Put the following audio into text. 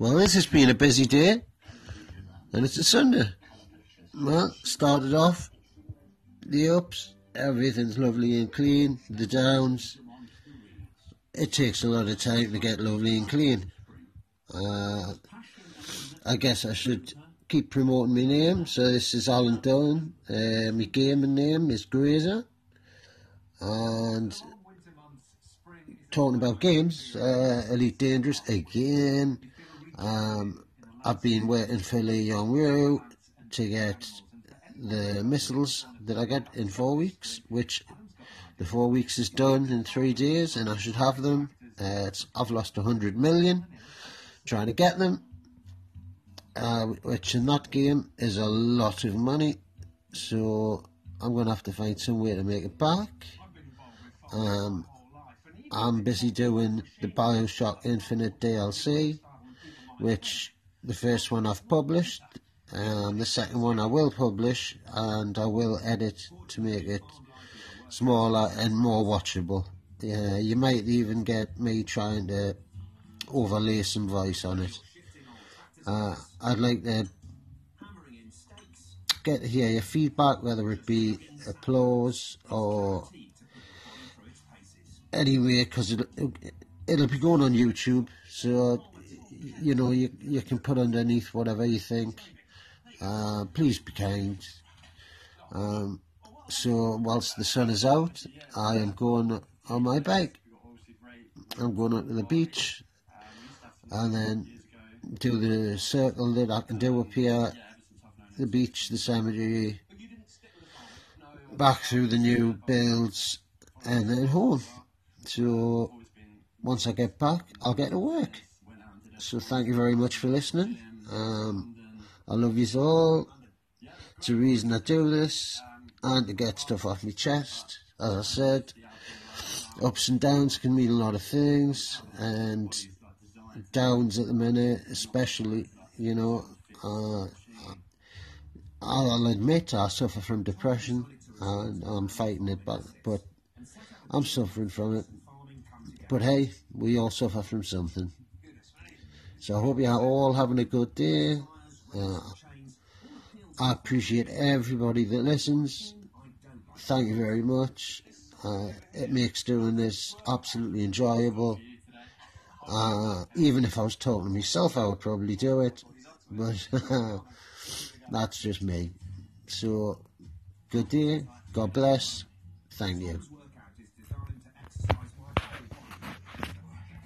Well, this has been a busy day, and it's a Sunday. Well, started off, the ups, everything's lovely and clean, the downs. It takes a lot of time to get lovely and clean. Uh, I guess I should keep promoting my name. So this is Alan Dunn. Uh, my gaming name is Grazer. And talking about games, uh, Elite Dangerous again. Um, I've been waiting for Li Yong-Rui to get the missiles that I get in four weeks, which the four weeks is done in three days, and I should have them. Uh, I've lost a hundred million trying to get them, uh, which in that game is a lot of money. So I'm going to have to find some way to make it back. Um, I'm busy doing the Bioshock Infinite DLC which the first one I've published, and the second one I will publish, and I will edit to make it smaller and more watchable. Yeah, you might even get me trying to overlay some voice on it. Uh, I'd like to get to hear your feedback, whether it be applause or anyway, because it'll, it'll be going on YouTube, so you know, you, you can put underneath whatever you think. Uh, please be kind. Um, so whilst the sun is out, I am going on my bike. I'm going up to the beach and then do the circle that I can do up here, the beach, the cemetery, back through the new builds and then home. So once I get back, I'll get to work. So thank you very much for listening. Um, I love you all. It's a reason I do this and to get stuff off my chest. As I said, ups and downs can mean a lot of things, and downs at the minute, especially, you know, uh, I'll admit I suffer from depression and I'm fighting it, but, but I'm suffering from it. But hey, we all suffer from something. So I hope you are all having a good day. Uh, I appreciate everybody that listens. Thank you very much. Uh, it makes doing this absolutely enjoyable. Uh, even if I was talking to myself, I would probably do it. But that's just me. So, good day. God bless. Thank you.